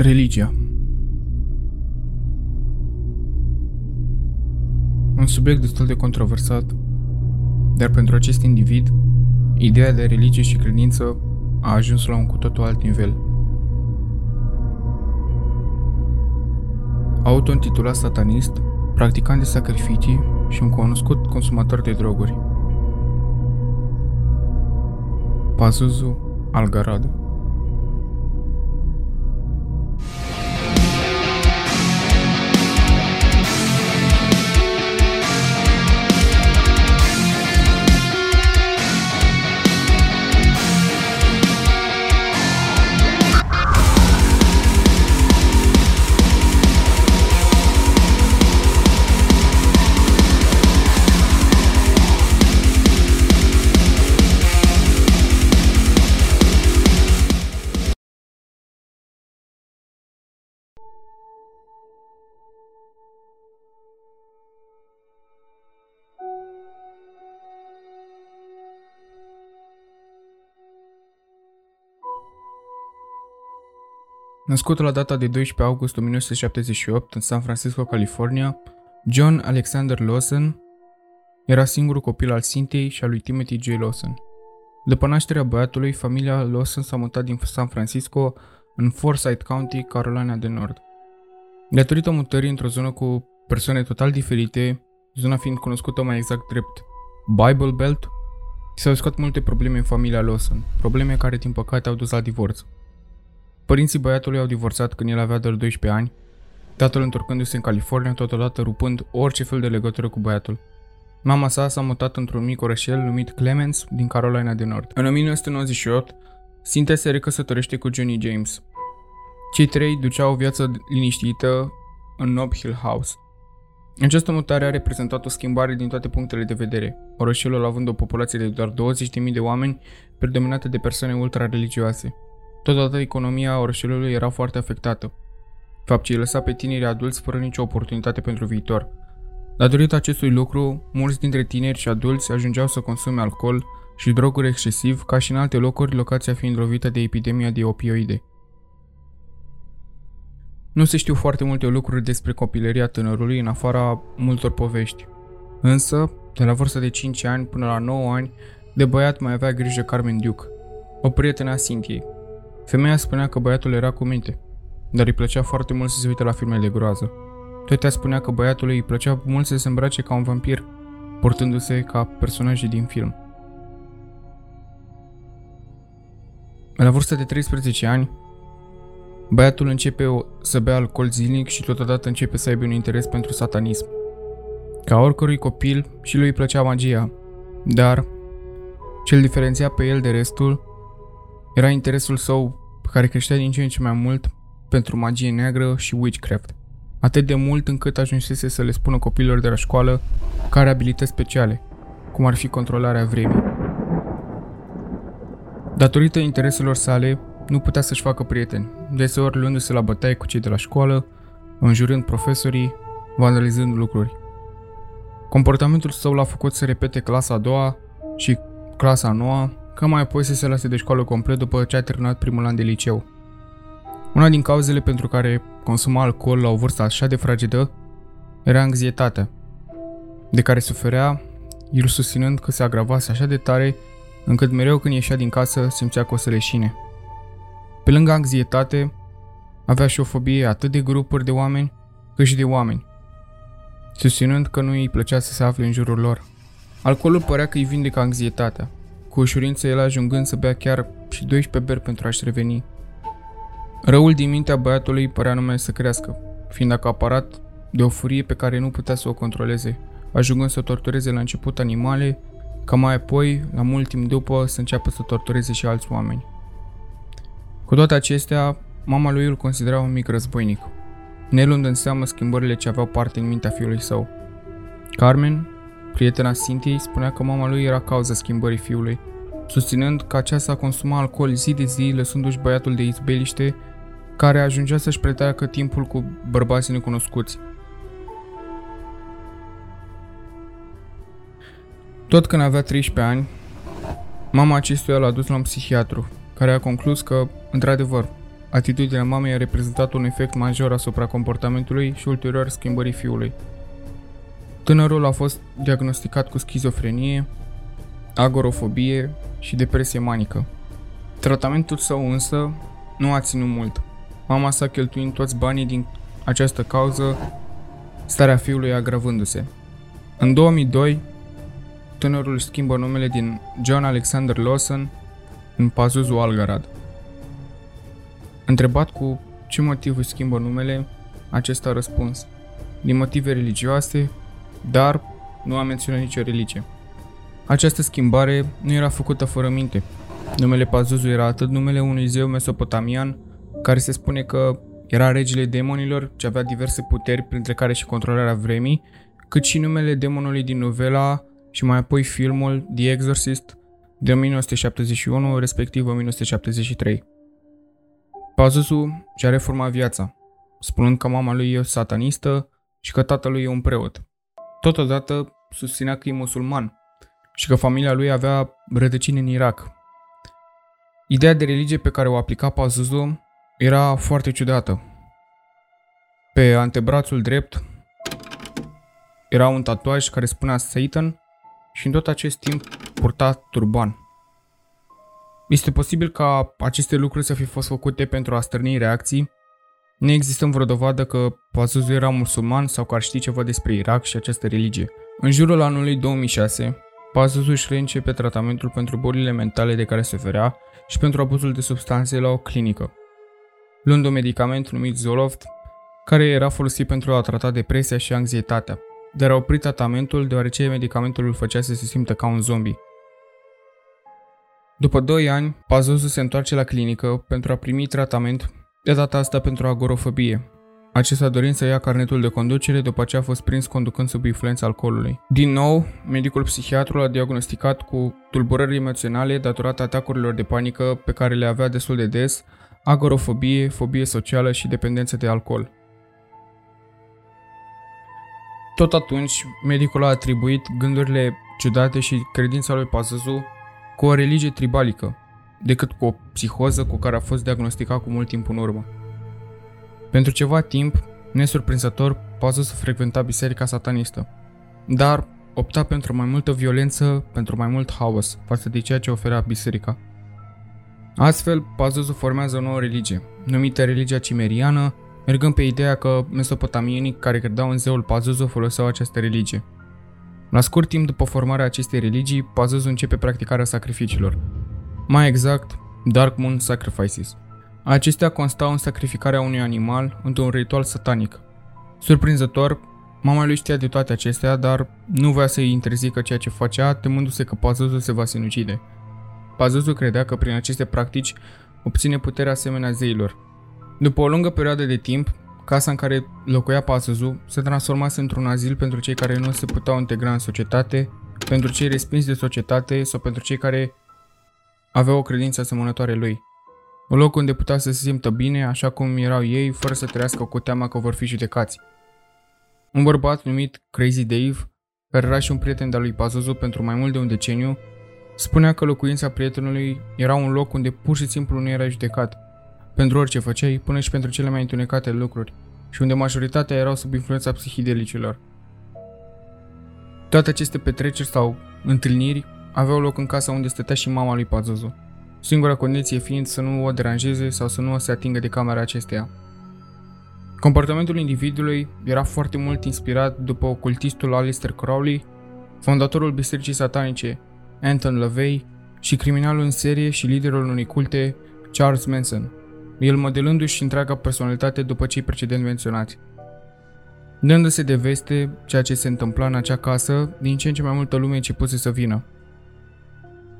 Religia Un subiect destul de controversat, dar pentru acest individ, ideea de religie și credință a ajuns la un cu totul alt nivel. Auto-intitulat satanist, practicant de sacrificii și un cunoscut consumator de droguri. Pazuzu Algarado Născut la data de 12 august 1978 în San Francisco, California, John Alexander Lawson era singurul copil al Cintei și al lui Timothy J. Lawson. După nașterea băiatului, familia Lawson s-a mutat din San Francisco în Forsyth County, Carolina de Nord. Datorită mutării într-o zonă cu persoane total diferite, zona fiind cunoscută mai exact drept Bible Belt, s-au scos multe probleme în familia Lawson, probleme care din păcate au dus la divorț. Părinții băiatului au divorțat când el avea doar 12 ani, tatăl întorcându-se în California, totodată rupând orice fel de legătură cu băiatul. Mama sa s-a mutat într-un mic orășel numit Clemens din Carolina de Nord. În 1998, Cynthia se recăsătorește cu Johnny James. Cei trei duceau o viață liniștită în Nob Hill House. Această mutare a reprezentat o schimbare din toate punctele de vedere, orășelul având o populație de doar 20.000 de oameni, predominată de persoane ultra-religioase. Totodată economia orășelului era foarte afectată, fapt ce îi lăsa pe tinerii adulți fără nicio oportunitate pentru viitor. Datorită acestui lucru, mulți dintre tineri și adulți ajungeau să consume alcool și droguri excesiv, ca și în alte locuri, locația fiind lovită de epidemia de opioide. Nu se știu foarte multe lucruri despre copilăria tânărului în afara multor povești. Însă, de la vârsta de 5 ani până la 9 ani, de băiat mai avea grijă Carmen Duke, o prietenă a Cintiei, Femeia spunea că băiatul era cu minte, dar îi plăcea foarte mult să se uite la filme de groază. Totea spunea că băiatului îi plăcea mult să se îmbrace ca un vampir, portându-se ca personaje din film. La vârsta de 13 ani, băiatul începe să bea alcool zilnic și totodată începe să aibă un interes pentru satanism. Ca oricărui copil, și lui îi plăcea magia, dar ce îl diferenția pe el de restul era interesul său care creștea din ce în ce mai mult pentru magie neagră și witchcraft. Atât de mult încât ajunsese să le spună copiilor de la școală care abilități speciale, cum ar fi controlarea vremii. Datorită intereselor sale, nu putea să-și facă prieteni, deseori luându-se la bătaie cu cei de la școală, înjurând profesorii, vandalizând lucruri. Comportamentul său l-a făcut să repete clasa a doua și clasa a noua, ca mai apoi să se lase de școală complet după ce a terminat primul an de liceu. Una din cauzele pentru care consuma alcool la o vârstă așa de fragedă era anxietatea, de care suferea, el susținând că se agravase așa de tare încât mereu când ieșea din casă simțea că o să leșine. Pe lângă anxietate, avea și o fobie atât de grupuri de oameni cât și de oameni, susținând că nu îi plăcea să se afle în jurul lor. Alcoolul părea că îi vindecă anxietatea, cu ușurință el ajungând să bea chiar și 12 beri pentru a-și reveni. Răul din mintea băiatului părea numai să crească, fiind acaparat de o furie pe care nu putea să o controleze, ajungând să tortureze la început animale, ca mai apoi, la mult timp după, să înceapă să tortureze și alți oameni. Cu toate acestea, mama lui îl considera un mic războinic, nelund în seamă schimbările ce aveau parte în mintea fiului său. Carmen, Prietena Cintiei spunea că mama lui era cauza schimbării fiului, susținând că aceasta consuma alcool zi de zi, lăsându-și băiatul de izbeliște, care ajungea să-și pretreacă timpul cu bărbații necunoscuți. Tot când avea 13 ani, mama acestuia l-a dus la un psihiatru, care a conclus că, într-adevăr, atitudinea mamei a reprezentat un efect major asupra comportamentului și ulterior schimbării fiului. Tânărul a fost diagnosticat cu schizofrenie, agorofobie și depresie manică. Tratamentul său însă nu a ținut mult. Mama s-a cheltuit toți banii din această cauză, starea fiului agravându-se. În 2002, tânărul își schimbă numele din John Alexander Lawson în Pazuzu Algarad. Întrebat cu ce motiv își schimbă numele, acesta a răspuns. Din motive religioase, dar nu a menționat nicio religie. Această schimbare nu era făcută fără minte. Numele Pazuzu era atât numele unui zeu mesopotamian, care se spune că era regele demonilor, ce avea diverse puteri, printre care și controlarea vremii, cât și numele demonului din novela și mai apoi filmul The Exorcist de 1971, respectiv 1973. Pazuzu și-a reformat viața, spunând că mama lui e o satanistă și că tatălui e un preot. Totodată susținea că e musulman și că familia lui avea rădăcini în Irak. Ideea de religie pe care o aplica Pazuzu era foarte ciudată. Pe antebrațul drept era un tatuaj care spunea Satan și în tot acest timp purta turban. Este posibil ca aceste lucruri să fi fost făcute pentru a stârni reacții. Nu există vreo dovadă că Pazuzu era musulman sau că ar ști ceva despre Irak și această religie. În jurul anului 2006, Pazuzu își reîncepe tratamentul pentru bolile mentale de care suferea și pentru abuzul de substanțe la o clinică. Luând un medicament numit Zoloft, care era folosit pentru a trata depresia și anxietatea, dar a oprit tratamentul deoarece medicamentul îl făcea să se simtă ca un zombie. După 2 ani, Pazuzu se întoarce la clinică pentru a primi tratament, de data asta pentru agorofobie. Acesta dorind să ia carnetul de conducere după ce a fost prins conducând sub influența alcoolului. Din nou, medicul psihiatru a diagnosticat cu tulburări emoționale datorate atacurilor de panică pe care le avea destul de des, agorofobie, fobie socială și dependență de alcool. Tot atunci, medicul a atribuit gândurile ciudate și credința lui Pazuzu cu o religie tribalică, decât cu o psihoză cu care a fost diagnosticat cu mult timp în urmă. Pentru ceva timp, nesurprinzător, Pazuzu frecventa biserica satanistă, dar opta pentru mai multă violență, pentru mai mult haos față de ceea ce oferea biserica. Astfel, Pazuzu formează o nouă religie, numită religia cimeriană, mergând pe ideea că mesopotamienii care credeau în zeul Pazuzu foloseau această religie. La scurt timp după formarea acestei religii, Pazuzu începe practicarea sacrificiilor. Mai exact, Dark Moon Sacrifices. Acestea constau în sacrificarea unui animal într-un ritual satanic. Surprinzător, mama lui știa de toate acestea, dar nu voia să-i interzică ceea ce facea, temându-se că Pazuzu se va sinucide. Pazuzu credea că prin aceste practici obține puterea asemenea zeilor. După o lungă perioadă de timp, casa în care locuia Pazuzu se transformase într-un azil pentru cei care nu se puteau integra în societate, pentru cei respinși de societate sau pentru cei care aveau o credință asemănătoare lui. Un loc unde putea să se simtă bine, așa cum erau ei, fără să trăiască cu teama că vor fi judecați. Un bărbat numit Crazy Dave, care era și un prieten de-al lui Pazuzu pentru mai mult de un deceniu, spunea că locuința prietenului era un loc unde pur și simplu nu era judecat, pentru orice făceai, până și pentru cele mai întunecate lucruri, și unde majoritatea erau sub influența psihidelicilor. Toate aceste petreceri sau întâlniri aveau loc în casa unde stătea și mama lui Pazuzu, singura condiție fiind să nu o deranjeze sau să nu o se atingă de camera acesteia. Comportamentul individului era foarte mult inspirat după ocultistul Alistair Crowley, fondatorul bisericii satanice Anton LaVey și criminalul în serie și liderul unei culte Charles Manson, el modelându-și întreaga personalitate după cei precedent menționați. Dându-se de veste ceea ce se întâmpla în acea casă, din ce în ce mai multă lume începuse să vină.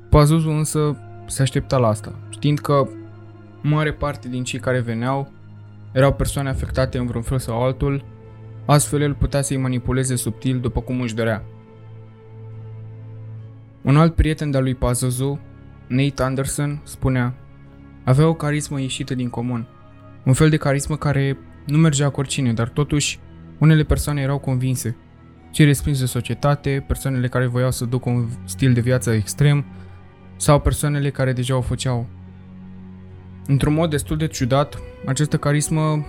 Pazuzu însă se aștepta la asta, știind că mare parte din cei care veneau erau persoane afectate în vreun fel sau altul, astfel el putea să-i manipuleze subtil după cum își dorea. Un alt prieten de-al lui Pazuzu, Nate Anderson, spunea Avea o carismă ieșită din comun. Un fel de carismă care nu mergea cu oricine, dar totuși unele persoane erau convinse. Cei respinși de societate, persoanele care voiau să ducă un stil de viață extrem sau persoanele care deja o făceau. Într-un mod destul de ciudat, această carismă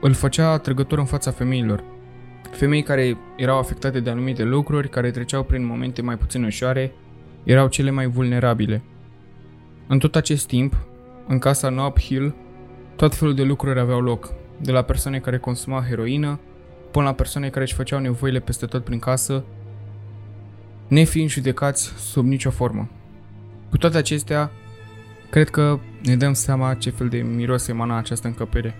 îl făcea atrăgător în fața femeilor. Femei care erau afectate de anumite lucruri, care treceau prin momente mai puțin ușoare, erau cele mai vulnerabile. În tot acest timp, în casa Nob Hill, tot felul de lucruri aveau loc, de la persoane care consumau heroină, până la persoane care își făceau nevoile peste tot prin casă, nefiind judecați sub nicio formă. Cu toate acestea, cred că ne dăm seama ce fel de miros emana această încăpere.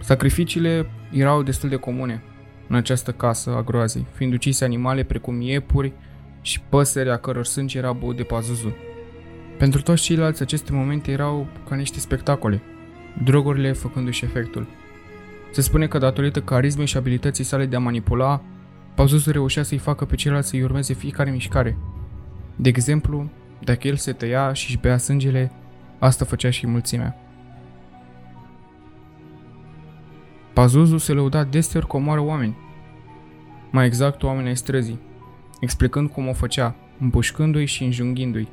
Sacrificiile erau destul de comune în această casă a groazei, fiind ucise animale precum iepuri și păsări a căror sânge era băut de pazuzu. Pentru toți ceilalți, aceste momente erau ca niște spectacole, drogurile făcându-și efectul. Se spune că datorită carismei și abilității sale de a manipula, Pazuzu reușea să-i facă pe ceilalți să-i urmeze fiecare mișcare. De exemplu, dacă el se tăia și își bea sângele, asta făcea și mulțimea. Pazuzu se lăuda deseori că omoară oameni, mai exact oameni ai străzii, explicând cum o făcea, împușcându-i și înjunghindu-i.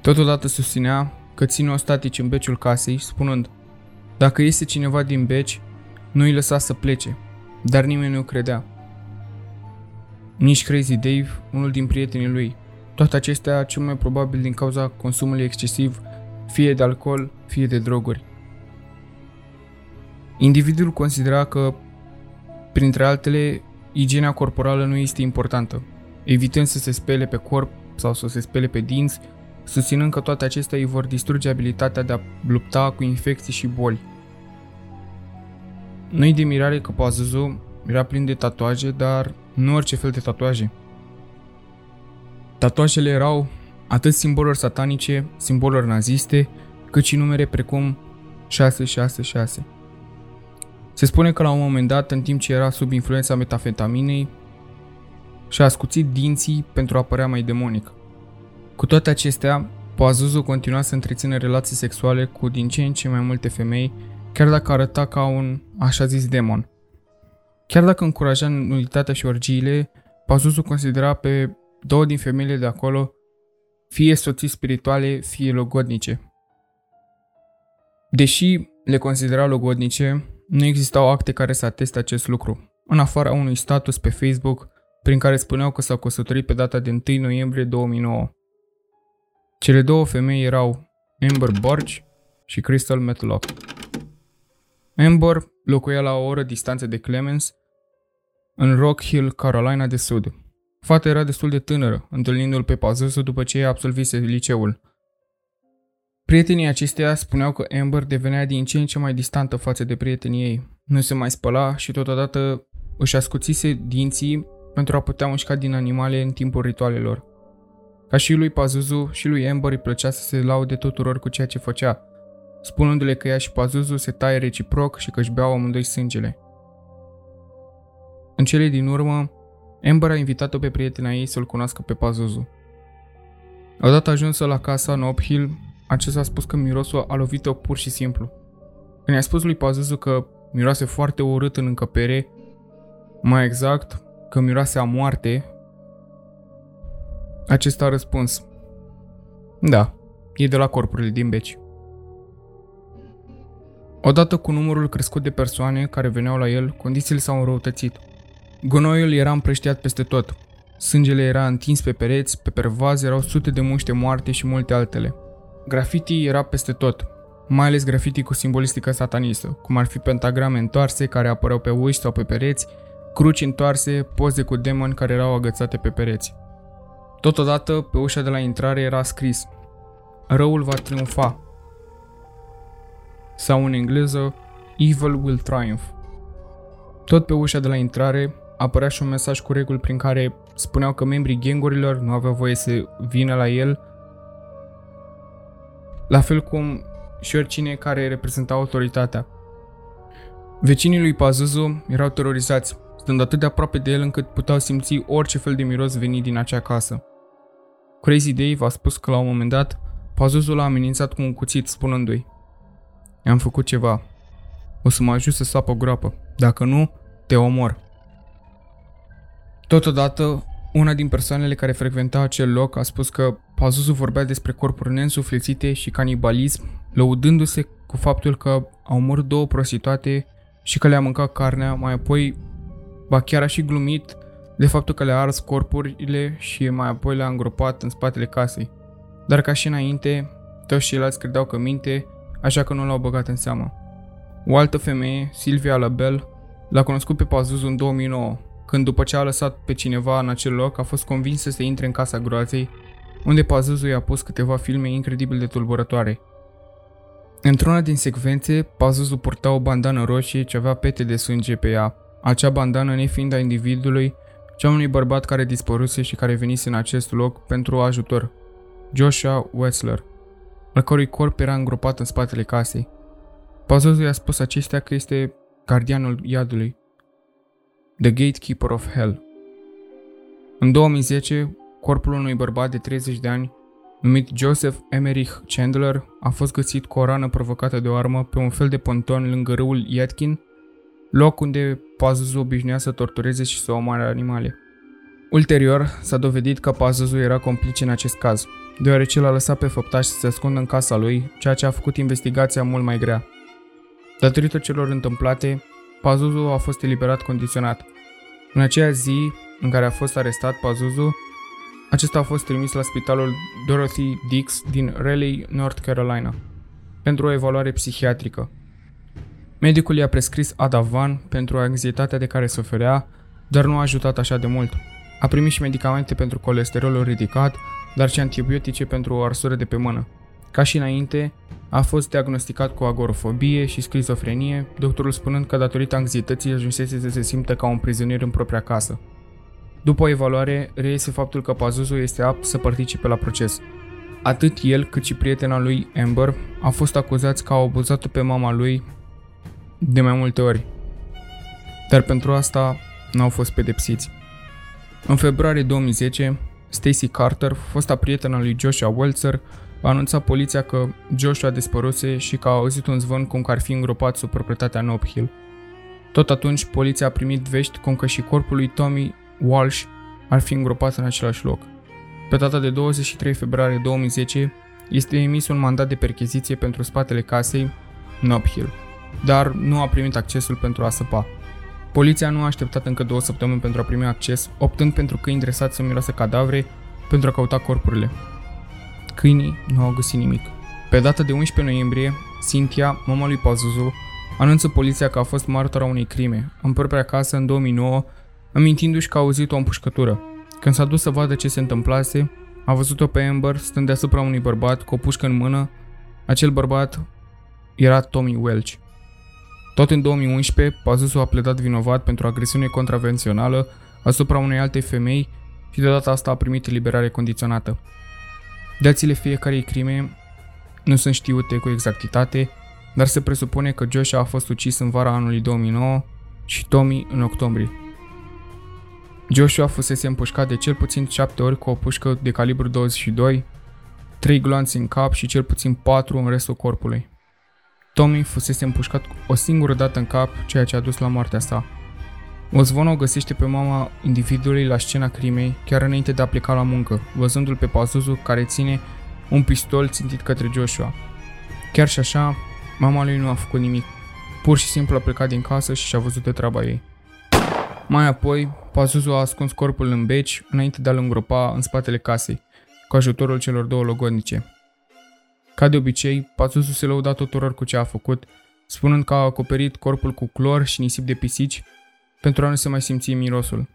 Totodată susținea că ține ostatici în beciul casei, spunând Dacă iese cineva din beci, nu îi lăsa să plece, dar nimeni nu credea. Nici Crazy Dave, unul din prietenii lui. Toate acestea cel mai probabil din cauza consumului excesiv, fie de alcool, fie de droguri. Individul considera că, printre altele, igiena corporală nu este importantă, evitând să se spele pe corp sau să se spele pe dinți, susținând că toate acestea îi vor distruge abilitatea de a lupta cu infecții și boli. Nu-i de mirare că Pazuzu era plin de tatuaje, dar nu orice fel de tatuaje. Tatuajele erau atât simboluri satanice, simboluri naziste, cât și numere precum 666. Se spune că la un moment dat, în timp ce era sub influența metafetaminei, și-a ascuțit dinții pentru a părea mai demonic. Cu toate acestea, Pazuzu continua să întrețină relații sexuale cu din ce în ce mai multe femei, chiar dacă arăta ca un așa zis demon. Chiar dacă încuraja nulitatea și orgiile, Pazuzu considera pe două din femeile de acolo fie soții spirituale, fie logodnice. Deși le considera logodnice, nu existau acte care să ateste acest lucru, în afara unui status pe Facebook prin care spuneau că s-au căsătorit pe data de 1 noiembrie 2009. Cele două femei erau Amber Borge și Crystal Metlock. Amber locuia la o oră distanță de Clemens, în Rock Hill, Carolina de Sud. Fata era destul de tânără, întâlnindu-l pe Pazuzu după ce absolvise liceul. Prietenii acesteia spuneau că Amber devenea din ce în ce mai distantă față de prietenii ei. Nu se mai spăla și totodată își ascuțise dinții pentru a putea mușca din animale în timpul ritualelor. Ca și lui Pazuzu și lui Amber îi plăcea să se laude tuturor cu ceea ce făcea, spunându-le că ea și Pazuzu se taie reciproc și că își beau amândoi sângele. În cele din urmă, Amber a invitat-o pe prietena ei să-l cunoască pe Pazuzu. Odată ajunsă la casa în Op Hill, acesta a spus că mirosul a lovit-o pur și simplu. Când i-a spus lui Pazuzu că miroase foarte urât în încăpere, mai exact, că miroase a moarte, acesta a răspuns, Da, e de la corpurile din beci. Odată cu numărul crescut de persoane care veneau la el, condițiile s-au înrăutățit. Gunoiul era împrăștiat peste tot. Sângele era întins pe pereți, pe pervaz erau sute de muște moarte și multe altele. Graffiti era peste tot, mai ales graffiti cu simbolistică satanistă, cum ar fi pentagrame întoarse care apăreau pe uși sau pe pereți, cruci întoarse, poze cu demoni care erau agățate pe pereți. Totodată, pe ușa de la intrare era scris Răul va triumfa. Sau în engleză Evil will triumph. Tot pe ușa de la intrare apărea și un mesaj cu reguli prin care spuneau că membrii gangurilor nu aveau voie să vină la el, la fel cum și oricine care reprezenta autoritatea. Vecinii lui Pazuzu erau terorizați, stând atât de aproape de el încât puteau simți orice fel de miros venit din acea casă. Crazy Dave a spus că la un moment dat, Pazuzu l-a amenințat cu un cuțit, spunându-i I-am făcut ceva. O să mă ajut să sapă o groapă. Dacă nu, te omor. Totodată, una din persoanele care frecventa acel loc a spus că Pazuzu vorbea despre corpuri neînsuflețite și canibalism, lăudându-se cu faptul că au omorât două prostituate și că le-a mâncat carnea, mai apoi, ba chiar a și glumit de faptul că le-a ars corpurile și mai apoi le-a îngropat în spatele casei. Dar ca și înainte, toți ceilalți credeau că minte, așa că nu l-au băgat în seamă. O altă femeie, Silvia Label, l-a cunoscut pe Pazuzu în 2009, când după ce a lăsat pe cineva în acel loc, a fost convins să intre în casa groazei, unde Pazuzu i-a pus câteva filme incredibil de tulburătoare. Într-una din secvențe, Pazuzu purta o bandană roșie ce avea pete de sânge pe ea, acea bandană nefiind a individului, cea unui bărbat care dispăruse și care venise în acest loc pentru ajutor, Joshua Wessler, al cărui corp era îngropat în spatele casei. Pazuzu i-a spus acestea că este gardianul iadului, The Gatekeeper of Hell. În 2010, corpul unui bărbat de 30 de ani, numit Joseph Emerich Chandler, a fost găsit cu o rană provocată de o armă pe un fel de ponton lângă râul Yatkin, loc unde Pazuzu obișnuia să tortureze și să omoare animale. Ulterior, s-a dovedit că Pazuzu era complice în acest caz, deoarece l-a lăsat pe făptaș să se ascundă în casa lui, ceea ce a făcut investigația mult mai grea. Datorită celor întâmplate, Pazuzu a fost eliberat condiționat. În aceea zi în care a fost arestat Pazuzu, acesta a fost trimis la spitalul Dorothy Dix din Raleigh, North Carolina, pentru o evaluare psihiatrică. Medicul i-a prescris Adavan pentru anxietatea de care suferea, dar nu a ajutat așa de mult. A primit și medicamente pentru colesterolul ridicat, dar și antibiotice pentru o arsură de pe mână. Ca și înainte, a fost diagnosticat cu agorofobie și schizofrenie, doctorul spunând că datorită anxietății ajunsese să se simtă ca un prizonier în propria casă. După o evaluare, reiese faptul că Pazuzu este apt să participe la proces. Atât el cât și prietena lui Amber au fost acuzați că au abuzat-o pe mama lui de mai multe ori. Dar pentru asta nu au fost pedepsiți. În februarie 2010, Stacy Carter, fosta prietena lui Joshua Welzer, a anunțat poliția că Joshua dispăruse și că a auzit un zvon cum că ar fi îngropat sub proprietatea Nob Hill. Tot atunci, poliția a primit vești cum că și corpul lui Tommy Walsh ar fi îngropat în același loc. Pe data de 23 februarie 2010, este emis un mandat de percheziție pentru spatele casei Nob Hill, dar nu a primit accesul pentru a săpa. Poliția nu a așteptat încă două săptămâni pentru a primi acces, optând pentru câini dresați să miroase cadavre pentru a căuta corpurile. Câinii nu au găsit nimic. Pe data de 11 noiembrie, Cynthia, mama lui Pazuzu, anunță poliția că a fost martora unei crime, în propria casă în 2009, amintindu-și că a auzit o împușcătură. Când s-a dus să vadă ce se întâmplase, a văzut-o pe Amber stând deasupra unui bărbat cu o pușcă în mână. Acel bărbat era Tommy Welch. Tot în 2011, Pazuzu a pledat vinovat pentru agresiune contravențională asupra unei alte femei și de data asta a primit eliberare condiționată. Dațiile fiecarei crime nu sunt știute cu exactitate, dar se presupune că Joshua a fost ucis în vara anului 2009 și Tommy în octombrie. Joshua fusese împușcat de cel puțin 7 ori cu o pușcă de calibru 22, 3 gloanțe în cap și cel puțin 4 în restul corpului. Tommy fusese împușcat o singură dată în cap, ceea ce a dus la moartea sa. Ozvon o găsește pe mama individului la scena crimei, chiar înainte de a pleca la muncă, văzându-l pe Pazuzu care ține un pistol țintit către Joshua. Chiar și așa, mama lui nu a făcut nimic. Pur și simplu a plecat din casă și și-a văzut de treaba ei. Mai apoi, Pazuzu a ascuns corpul în beci înainte de a-l îngropa în spatele casei, cu ajutorul celor două logodnice. Ca de obicei, Pazuzu se lăuda tuturor cu ce a făcut, spunând că a acoperit corpul cu clor și nisip de pisici pentru a nu se mai simți mirosul.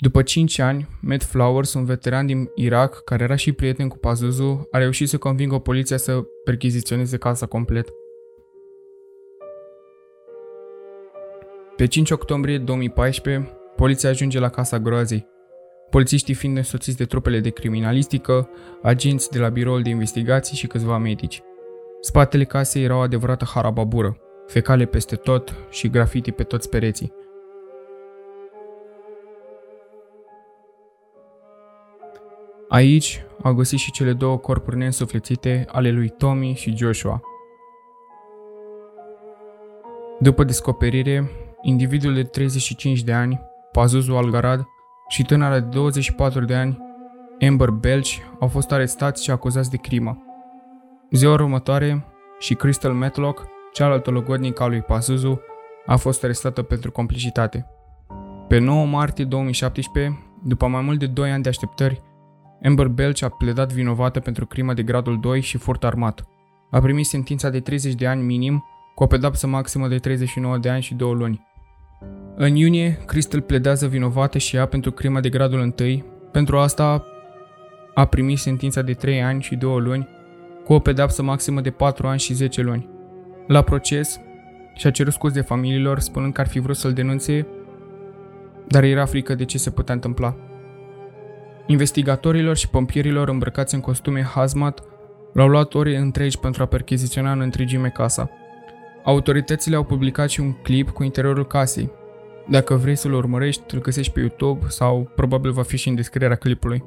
După 5 ani, Matt Flowers, un veteran din Irak care era și prieten cu Pazuzu, a reușit să convingă poliția să perchiziționeze casa complet. Pe 5 octombrie 2014, poliția ajunge la casa groazei. Polițiștii fiind însoțiți de trupele de criminalistică, agenți de la biroul de investigații și câțiva medici. Spatele casei era o adevărată harababură, fecale peste tot și grafiti pe toți pereții. Aici au găsit și cele două corpuri neînsuflețite ale lui Tommy și Joshua. După descoperire, individul de 35 de ani, Pazuzu Algarad, și tânăra de 24 de ani, Amber Belch au fost arestați și acuzați de crimă. Ziua următoare și Crystal Matlock, cealaltă logodnică a lui Pazuzu, a fost arestată pentru complicitate. Pe 9 martie 2017, după mai mult de 2 ani de așteptări, Amber Belch a pledat vinovată pentru crimă de gradul 2 și furt armat. A primit sentința de 30 de ani minim, cu o pedapsă maximă de 39 de ani și 2 luni. În iunie, Crystal pledează vinovată și ea pentru crimă de gradul 1. Pentru asta a primit sentința de 3 ani și 2 luni, cu o pedapsă maximă de 4 ani și 10 luni. La proces, și-a cerut scuze familiilor, spunând că ar fi vrut să-l denunțe, dar era frică de ce se putea întâmpla. Investigatorilor și pompierilor îmbrăcați în costume hazmat l-au luat ore întregi pentru a percheziționa în întregime casa. Autoritățile au publicat și un clip cu interiorul casei. Dacă vrei să-l urmărești, îl găsești pe YouTube sau probabil va fi și în descrierea clipului.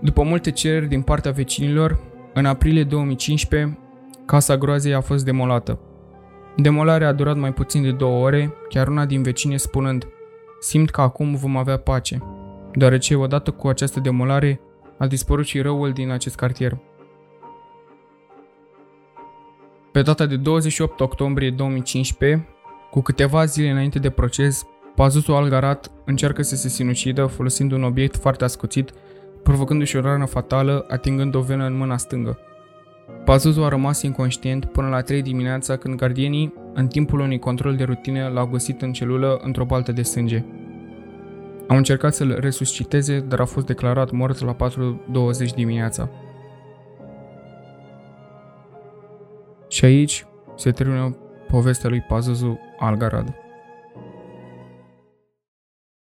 După multe cereri din partea vecinilor, în aprilie 2015, casa groazei a fost demolată. Demolarea a durat mai puțin de două ore, chiar una din vecine spunând Simt că acum vom avea pace, deoarece odată cu această demolare a dispărut și răul din acest cartier. Pe data de 28 octombrie 2015, cu câteva zile înainte de proces, Pazuzu Algarat încearcă să se sinucidă folosind un obiect foarte ascuțit, provocându-și o rană fatală, atingând o venă în mâna stângă. Pazuzu a rămas inconștient până la 3 dimineața când gardienii, în timpul unui control de rutină, l-au găsit în celulă într-o baltă de sânge. Au încercat să-l resusciteze, dar a fost declarat mort la 4.20 dimineața. Și aici se termină povestea lui Pazuzu Algarad.